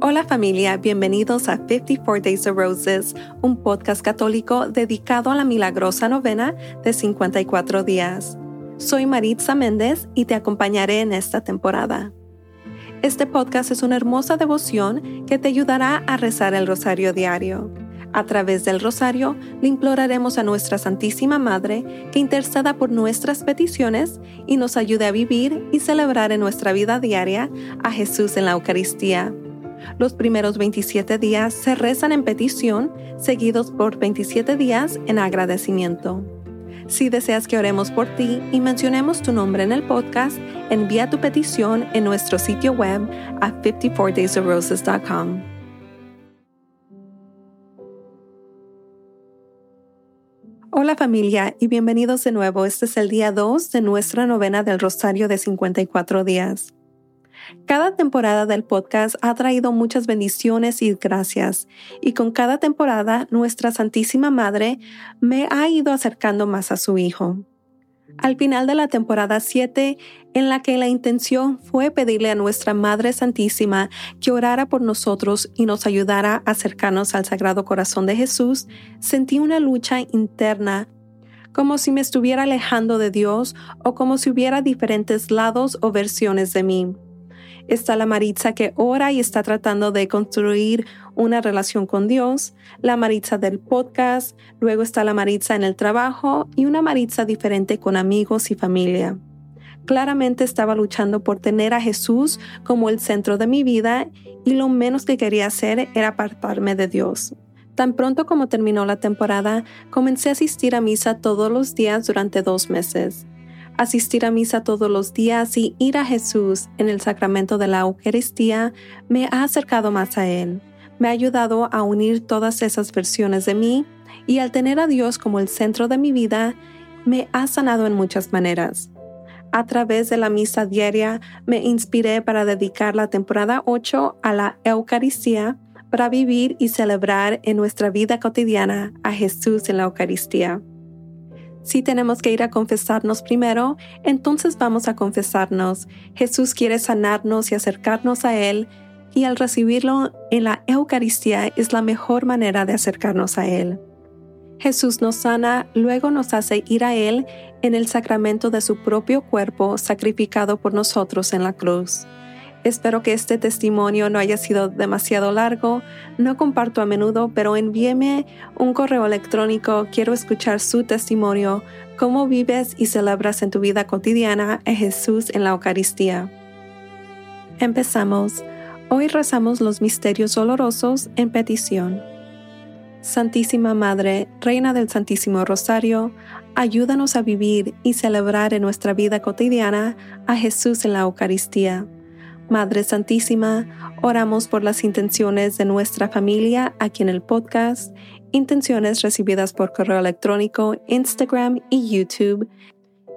Hola familia, bienvenidos a 54 Days of Roses, un podcast católico dedicado a la milagrosa novena de 54 días. Soy Maritza Méndez y te acompañaré en esta temporada. Este podcast es una hermosa devoción que te ayudará a rezar el rosario diario. A través del rosario le imploraremos a nuestra Santísima Madre que interceda por nuestras peticiones y nos ayude a vivir y celebrar en nuestra vida diaria a Jesús en la Eucaristía los primeros 27 días se rezan en petición, seguidos por 27 días en agradecimiento. Si deseas que oremos por ti y mencionemos tu nombre en el podcast, envía tu petición en nuestro sitio web a 54daysofroses.com. Hola familia y bienvenidos de nuevo. Este es el día 2 de nuestra novena del Rosario de 54 días. Cada temporada del podcast ha traído muchas bendiciones y gracias, y con cada temporada nuestra Santísima Madre me ha ido acercando más a su Hijo. Al final de la temporada 7, en la que la intención fue pedirle a nuestra Madre Santísima que orara por nosotros y nos ayudara a acercarnos al Sagrado Corazón de Jesús, sentí una lucha interna como si me estuviera alejando de Dios o como si hubiera diferentes lados o versiones de mí está la Maritza que ora y está tratando de construir una relación con Dios, la Maritza del podcast, luego está la Maritza en el trabajo y una Maritza diferente con amigos y familia. Claramente estaba luchando por tener a Jesús como el centro de mi vida y lo menos que quería hacer era apartarme de Dios. Tan pronto como terminó la temporada, comencé a asistir a misa todos los días durante dos meses asistir a misa todos los días y ir a Jesús en el sacramento de la Eucaristía me ha acercado más a Él, me ha ayudado a unir todas esas versiones de mí y al tener a Dios como el centro de mi vida, me ha sanado en muchas maneras. A través de la misa diaria me inspiré para dedicar la temporada 8 a la Eucaristía para vivir y celebrar en nuestra vida cotidiana a Jesús en la Eucaristía. Si tenemos que ir a confesarnos primero, entonces vamos a confesarnos. Jesús quiere sanarnos y acercarnos a Él, y al recibirlo en la Eucaristía es la mejor manera de acercarnos a Él. Jesús nos sana, luego nos hace ir a Él en el sacramento de su propio cuerpo sacrificado por nosotros en la cruz. Espero que este testimonio no haya sido demasiado largo. No comparto a menudo, pero envíeme un correo electrónico. Quiero escuchar su testimonio, cómo vives y celebras en tu vida cotidiana a Jesús en la Eucaristía. Empezamos. Hoy rezamos los misterios dolorosos en petición. Santísima Madre, Reina del Santísimo Rosario, ayúdanos a vivir y celebrar en nuestra vida cotidiana a Jesús en la Eucaristía. Madre Santísima, oramos por las intenciones de nuestra familia aquí en el podcast, intenciones recibidas por correo electrónico, Instagram y YouTube,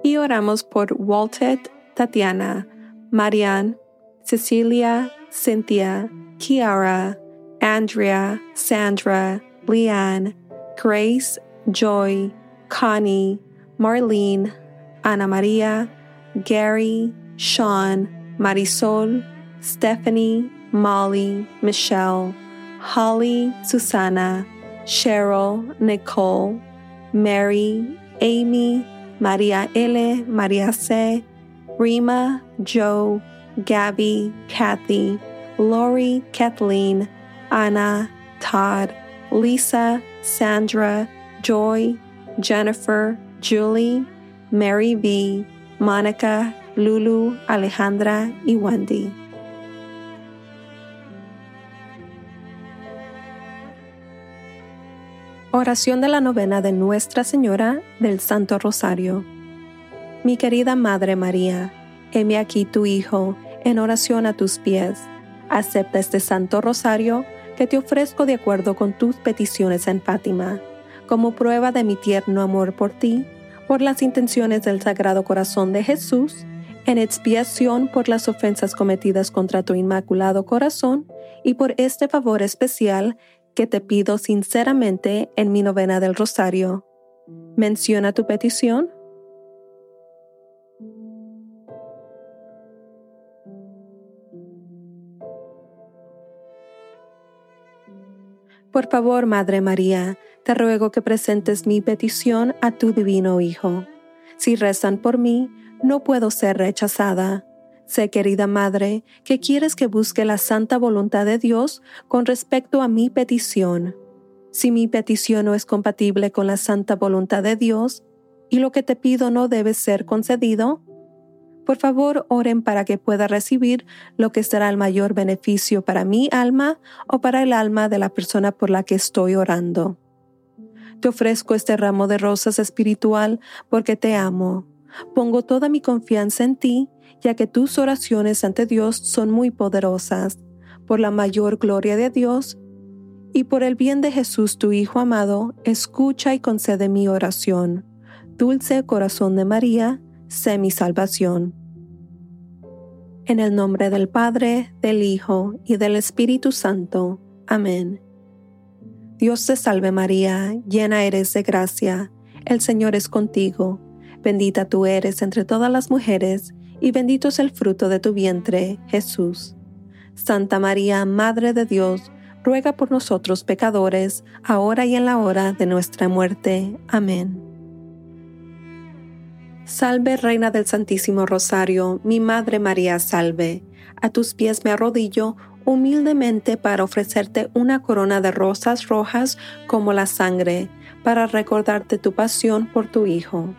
y oramos por Waltet, Tatiana, Marianne, Cecilia, Cynthia, Kiara, Andrea, Sandra, Leanne, Grace, Joy, Connie, Marlene, Ana María Gary, Sean, Marisol, Stephanie, Molly, Michelle, Holly, Susana, Cheryl, Nicole, Mary, Amy, Maria L, Maria C, Rima, Joe, Gabby, Kathy, Lori, Kathleen, Anna, Todd, Lisa, Sandra, Joy, Jennifer, Julie, Mary V, Monica, Lulu, Alejandra y Wendy. Oración de la novena de Nuestra Señora del Santo Rosario. Mi querida Madre María, heme aquí tu Hijo, en oración a tus pies. Acepta este Santo Rosario que te ofrezco de acuerdo con tus peticiones en Fátima, como prueba de mi tierno amor por ti, por las intenciones del Sagrado Corazón de Jesús en expiación por las ofensas cometidas contra tu inmaculado corazón y por este favor especial que te pido sinceramente en mi novena del rosario. Menciona tu petición. Por favor, Madre María, te ruego que presentes mi petición a tu Divino Hijo si rezan por mí, no puedo ser rechazada. Sé, querida Madre, que quieres que busque la santa voluntad de Dios con respecto a mi petición. Si mi petición no es compatible con la santa voluntad de Dios y lo que te pido no debe ser concedido, por favor oren para que pueda recibir lo que será el mayor beneficio para mi alma o para el alma de la persona por la que estoy orando te ofrezco este ramo de rosas espiritual porque te amo. Pongo toda mi confianza en ti, ya que tus oraciones ante Dios son muy poderosas. Por la mayor gloria de Dios y por el bien de Jesús tu Hijo amado, escucha y concede mi oración. Dulce corazón de María, sé mi salvación. En el nombre del Padre, del Hijo y del Espíritu Santo. Amén. Dios te salve María, llena eres de gracia, el Señor es contigo, bendita tú eres entre todas las mujeres, y bendito es el fruto de tu vientre, Jesús. Santa María, Madre de Dios, ruega por nosotros pecadores, ahora y en la hora de nuestra muerte. Amén. Salve Reina del Santísimo Rosario, mi Madre María, salve. A tus pies me arrodillo, humildemente para ofrecerte una corona de rosas rojas como la sangre, para recordarte tu pasión por tu Hijo.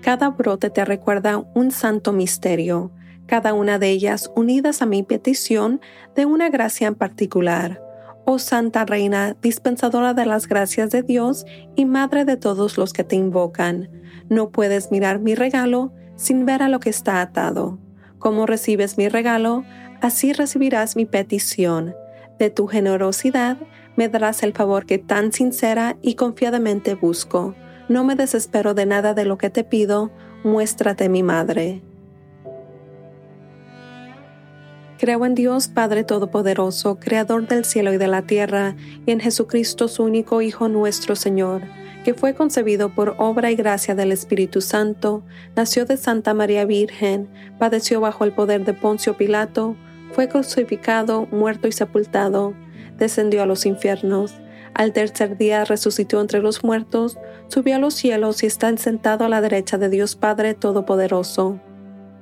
Cada brote te recuerda un santo misterio, cada una de ellas unidas a mi petición de una gracia en particular. Oh Santa Reina, dispensadora de las gracias de Dios y Madre de todos los que te invocan, no puedes mirar mi regalo sin ver a lo que está atado. Como recibes mi regalo, Así recibirás mi petición. De tu generosidad me darás el favor que tan sincera y confiadamente busco. No me desespero de nada de lo que te pido, muéstrate mi madre. Creo en Dios Padre Todopoderoso, Creador del cielo y de la tierra, y en Jesucristo su único Hijo nuestro Señor, que fue concebido por obra y gracia del Espíritu Santo, nació de Santa María Virgen, padeció bajo el poder de Poncio Pilato, fue crucificado, muerto y sepultado, descendió a los infiernos, al tercer día resucitó entre los muertos, subió a los cielos y está sentado a la derecha de Dios Padre Todopoderoso.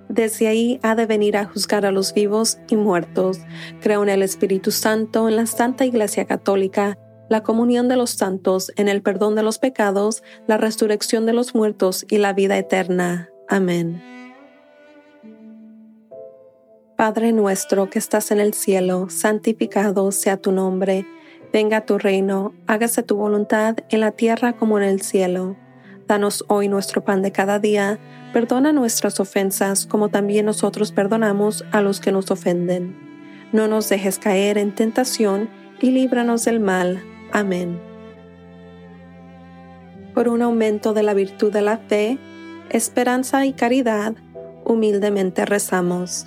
Desde ahí ha de venir a juzgar a los vivos y muertos. Creo en el Espíritu Santo, en la Santa Iglesia Católica, la comunión de los santos, en el perdón de los pecados, la resurrección de los muertos y la vida eterna. Amén. Padre nuestro que estás en el cielo, santificado sea tu nombre, venga tu reino, hágase tu voluntad en la tierra como en el cielo. Danos hoy nuestro pan de cada día, perdona nuestras ofensas como también nosotros perdonamos a los que nos ofenden. No nos dejes caer en tentación y líbranos del mal. Amén. Por un aumento de la virtud de la fe, esperanza y caridad, humildemente rezamos.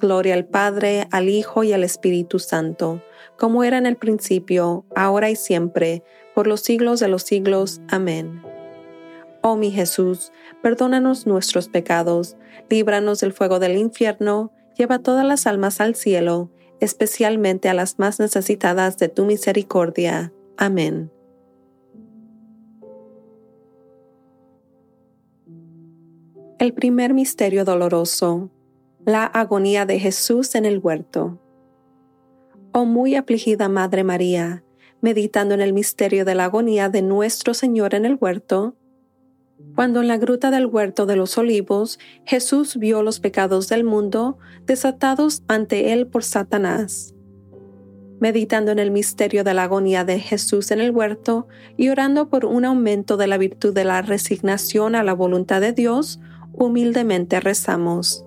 Gloria al Padre, al Hijo y al Espíritu Santo, como era en el principio, ahora y siempre, por los siglos de los siglos. Amén. Oh mi Jesús, perdónanos nuestros pecados, líbranos del fuego del infierno, lleva todas las almas al cielo, especialmente a las más necesitadas de tu misericordia. Amén. El primer misterio doloroso la agonía de Jesús en el huerto. Oh muy afligida Madre María, meditando en el misterio de la agonía de nuestro Señor en el huerto, cuando en la gruta del huerto de los olivos Jesús vio los pecados del mundo desatados ante él por Satanás. Meditando en el misterio de la agonía de Jesús en el huerto y orando por un aumento de la virtud de la resignación a la voluntad de Dios, humildemente rezamos.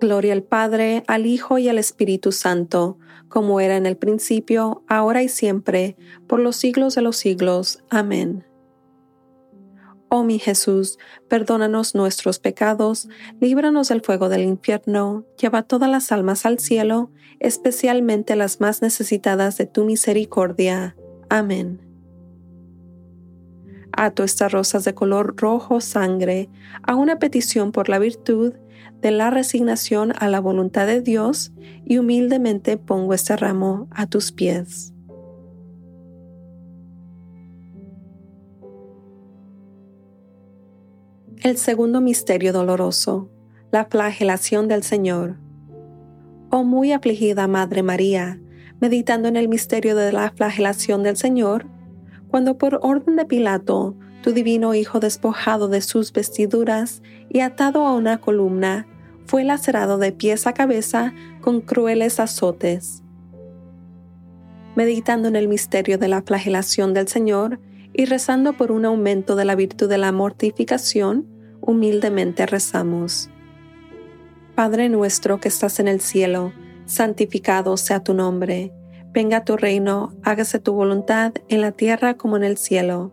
Gloria al Padre, al Hijo y al Espíritu Santo, como era en el principio, ahora y siempre, por los siglos de los siglos. Amén. Oh mi Jesús, perdónanos nuestros pecados, líbranos del fuego del infierno, lleva todas las almas al cielo, especialmente las más necesitadas de tu misericordia. Amén. Ato estas rosas de color rojo sangre a una petición por la virtud, de la resignación a la voluntad de Dios y humildemente pongo este ramo a tus pies. El segundo misterio doloroso, la flagelación del Señor. Oh muy afligida Madre María, meditando en el misterio de la flagelación del Señor, cuando por orden de Pilato divino Hijo despojado de sus vestiduras y atado a una columna, fue lacerado de pies a cabeza con crueles azotes. Meditando en el misterio de la flagelación del Señor y rezando por un aumento de la virtud de la mortificación, humildemente rezamos. Padre nuestro que estás en el cielo, santificado sea tu nombre. Venga tu reino, hágase tu voluntad en la tierra como en el cielo.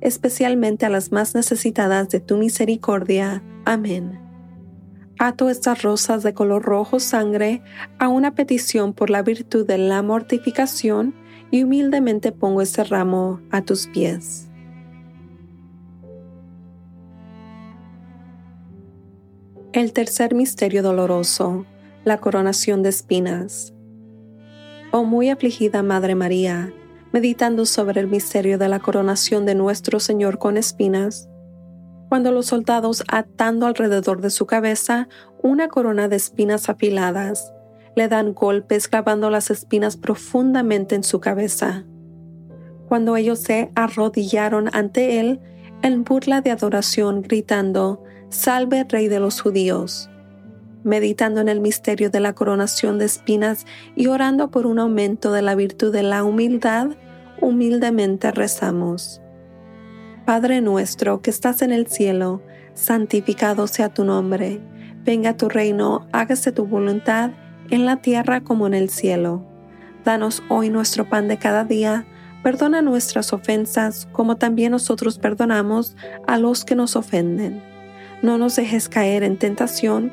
especialmente a las más necesitadas de tu misericordia. Amén. Ato estas rosas de color rojo sangre a una petición por la virtud de la mortificación y humildemente pongo este ramo a tus pies. El tercer misterio doloroso, la coronación de espinas. Oh muy afligida Madre María, meditando sobre el misterio de la coronación de nuestro Señor con espinas, cuando los soldados atando alrededor de su cabeza una corona de espinas afiladas, le dan golpes clavando las espinas profundamente en su cabeza. Cuando ellos se arrodillaron ante él, en burla de adoración, gritando, Salve Rey de los judíos meditando en el misterio de la coronación de espinas y orando por un aumento de la virtud de la humildad, humildemente rezamos. Padre nuestro que estás en el cielo, santificado sea tu nombre, venga tu reino, hágase tu voluntad en la tierra como en el cielo. Danos hoy nuestro pan de cada día, perdona nuestras ofensas como también nosotros perdonamos a los que nos ofenden. No nos dejes caer en tentación,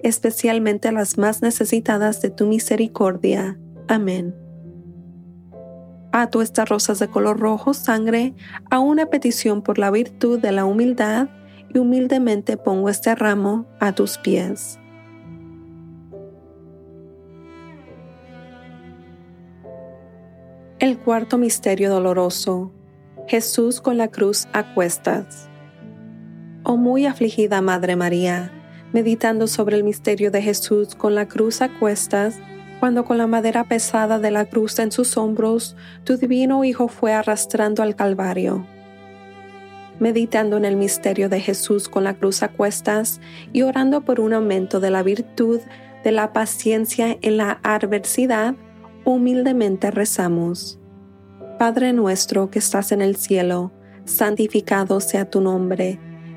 especialmente a las más necesitadas de tu misericordia. Amén. Ato estas rosas de color rojo sangre a una petición por la virtud de la humildad y humildemente pongo este ramo a tus pies. El cuarto misterio doloroso. Jesús con la cruz a cuestas. Oh muy afligida Madre María, meditando sobre el misterio de Jesús con la cruz a cuestas, cuando con la madera pesada de la cruz en sus hombros, tu divino Hijo fue arrastrando al Calvario. Meditando en el misterio de Jesús con la cruz a cuestas y orando por un aumento de la virtud de la paciencia en la adversidad, humildemente rezamos. Padre nuestro que estás en el cielo, santificado sea tu nombre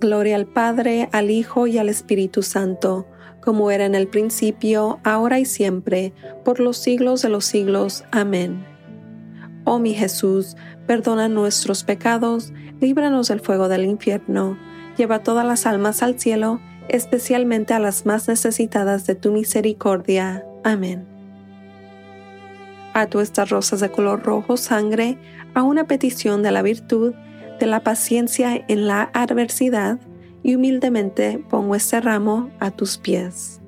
Gloria al Padre, al Hijo y al Espíritu Santo, como era en el principio, ahora y siempre, por los siglos de los siglos. Amén. Oh mi Jesús, perdona nuestros pecados, líbranos del fuego del infierno, lleva todas las almas al cielo, especialmente a las más necesitadas de tu misericordia. Amén. A tu estas rosas de color rojo sangre a una petición de la virtud de la paciencia en la adversidad y humildemente pongo este ramo a tus pies.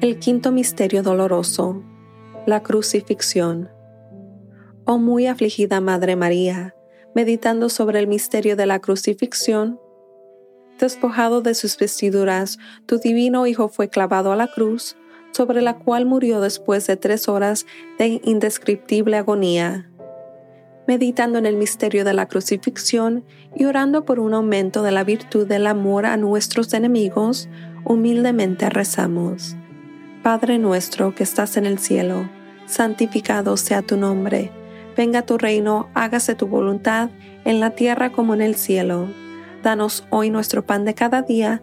El quinto misterio doloroso, la crucifixión. Oh muy afligida Madre María, meditando sobre el misterio de la crucifixión, despojado de sus vestiduras, tu divino Hijo fue clavado a la cruz sobre la cual murió después de tres horas de indescriptible agonía. Meditando en el misterio de la crucifixión y orando por un aumento de la virtud del amor a nuestros enemigos, humildemente rezamos. Padre nuestro que estás en el cielo, santificado sea tu nombre, venga tu reino, hágase tu voluntad en la tierra como en el cielo. Danos hoy nuestro pan de cada día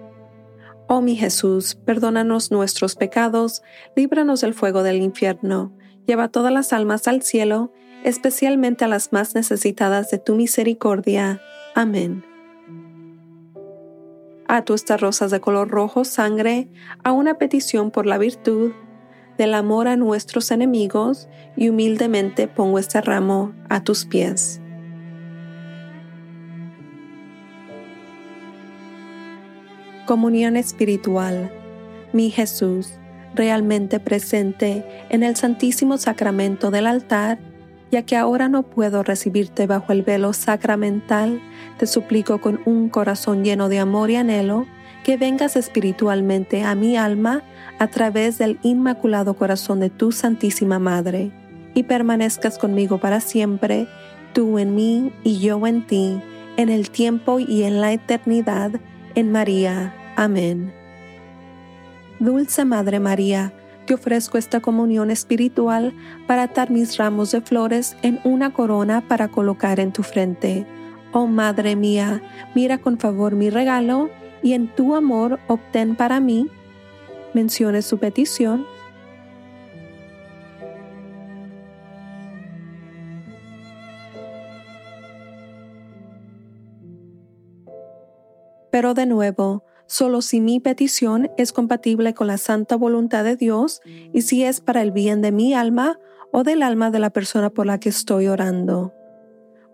Oh mi Jesús, perdónanos nuestros pecados, líbranos del fuego del infierno, lleva todas las almas al cielo, especialmente a las más necesitadas de tu misericordia. Amén. A estas rosas de color rojo sangre a una petición por la virtud del amor a nuestros enemigos y humildemente pongo este ramo a tus pies. comunión espiritual. Mi Jesús, realmente presente en el Santísimo Sacramento del altar, ya que ahora no puedo recibirte bajo el velo sacramental, te suplico con un corazón lleno de amor y anhelo que vengas espiritualmente a mi alma a través del inmaculado corazón de tu Santísima Madre, y permanezcas conmigo para siempre, tú en mí y yo en ti, en el tiempo y en la eternidad, en María Amén. Dulce Madre María, te ofrezco esta comunión espiritual para atar mis ramos de flores en una corona para colocar en tu frente. Oh Madre mía, mira con favor mi regalo y en tu amor obtén para mí. Mencione su petición Pero de nuevo, solo si mi petición es compatible con la santa voluntad de Dios y si es para el bien de mi alma o del alma de la persona por la que estoy orando.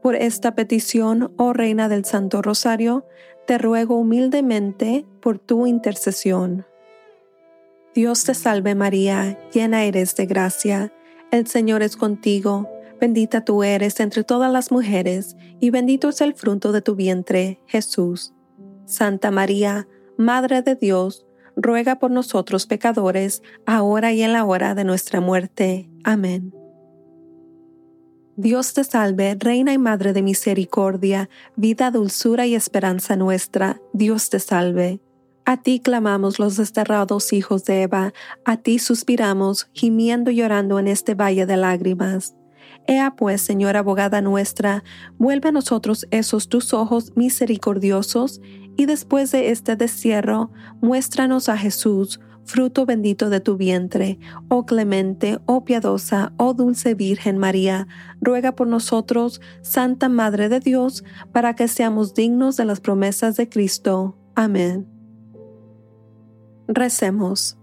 Por esta petición, oh Reina del Santo Rosario, te ruego humildemente por tu intercesión. Dios te salve María, llena eres de gracia, el Señor es contigo, bendita tú eres entre todas las mujeres, y bendito es el fruto de tu vientre, Jesús. Santa María, Madre de Dios, ruega por nosotros pecadores, ahora y en la hora de nuestra muerte. Amén. Dios te salve, Reina y Madre de Misericordia, vida, dulzura y esperanza nuestra, Dios te salve. A ti clamamos los desterrados hijos de Eva, a ti suspiramos, gimiendo y llorando en este valle de lágrimas. Ea pues, Señora abogada nuestra, vuelve a nosotros esos tus ojos misericordiosos, y después de este destierro, muéstranos a Jesús, fruto bendito de tu vientre. Oh clemente, oh piadosa, oh dulce Virgen María, ruega por nosotros, Santa Madre de Dios, para que seamos dignos de las promesas de Cristo. Amén. Recemos.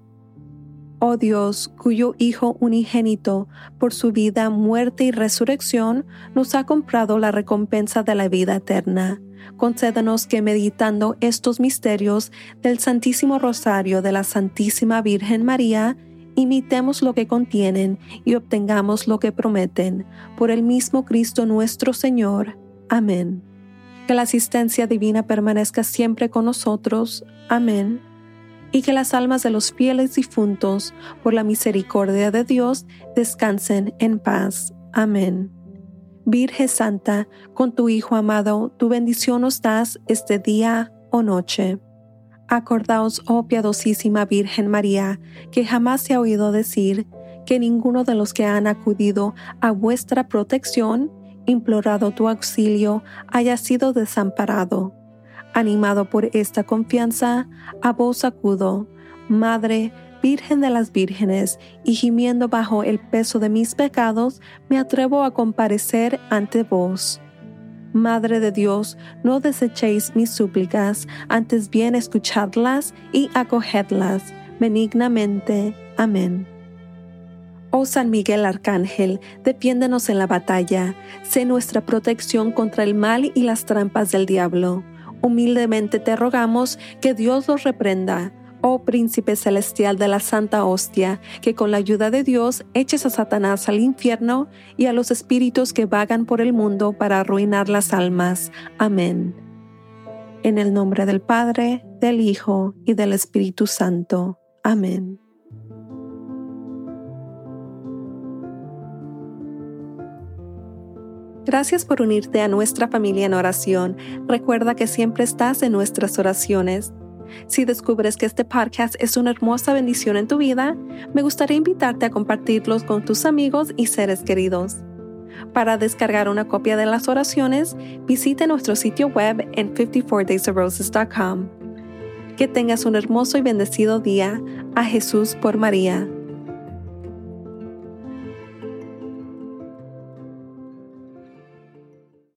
Oh Dios, cuyo Hijo unigénito, por su vida, muerte y resurrección, nos ha comprado la recompensa de la vida eterna Concédanos que meditando estos misterios del Santísimo Rosario de la Santísima Virgen María, imitemos lo que contienen y obtengamos lo que prometen, por el mismo Cristo nuestro Señor. Amén. Que la asistencia divina permanezca siempre con nosotros. Amén. Y que las almas de los fieles difuntos, por la misericordia de Dios, descansen en paz. Amén. Virgen Santa, con tu Hijo amado, tu bendición nos das este día o noche. Acordaos, oh piadosísima Virgen María, que jamás se ha oído decir que ninguno de los que han acudido a vuestra protección, implorado tu auxilio, haya sido desamparado. Animado por esta confianza, a vos acudo, Madre Virgen de las Vírgenes, y gimiendo bajo el peso de mis pecados, me atrevo a comparecer ante vos. Madre de Dios, no desechéis mis súplicas, antes bien escuchadlas y acogedlas benignamente. Amén. Oh San Miguel Arcángel, defiéndenos en la batalla, sé nuestra protección contra el mal y las trampas del diablo. Humildemente te rogamos que Dios los reprenda oh príncipe celestial de la santa hostia, que con la ayuda de Dios eches a Satanás al infierno y a los espíritus que vagan por el mundo para arruinar las almas. Amén. En el nombre del Padre, del Hijo y del Espíritu Santo. Amén. Gracias por unirte a nuestra familia en oración. Recuerda que siempre estás en nuestras oraciones. Si descubres que este podcast es una hermosa bendición en tu vida, me gustaría invitarte a compartirlos con tus amigos y seres queridos. Para descargar una copia de las oraciones, visite nuestro sitio web en 54daysofroses.com. Que tengas un hermoso y bendecido día. A Jesús por María.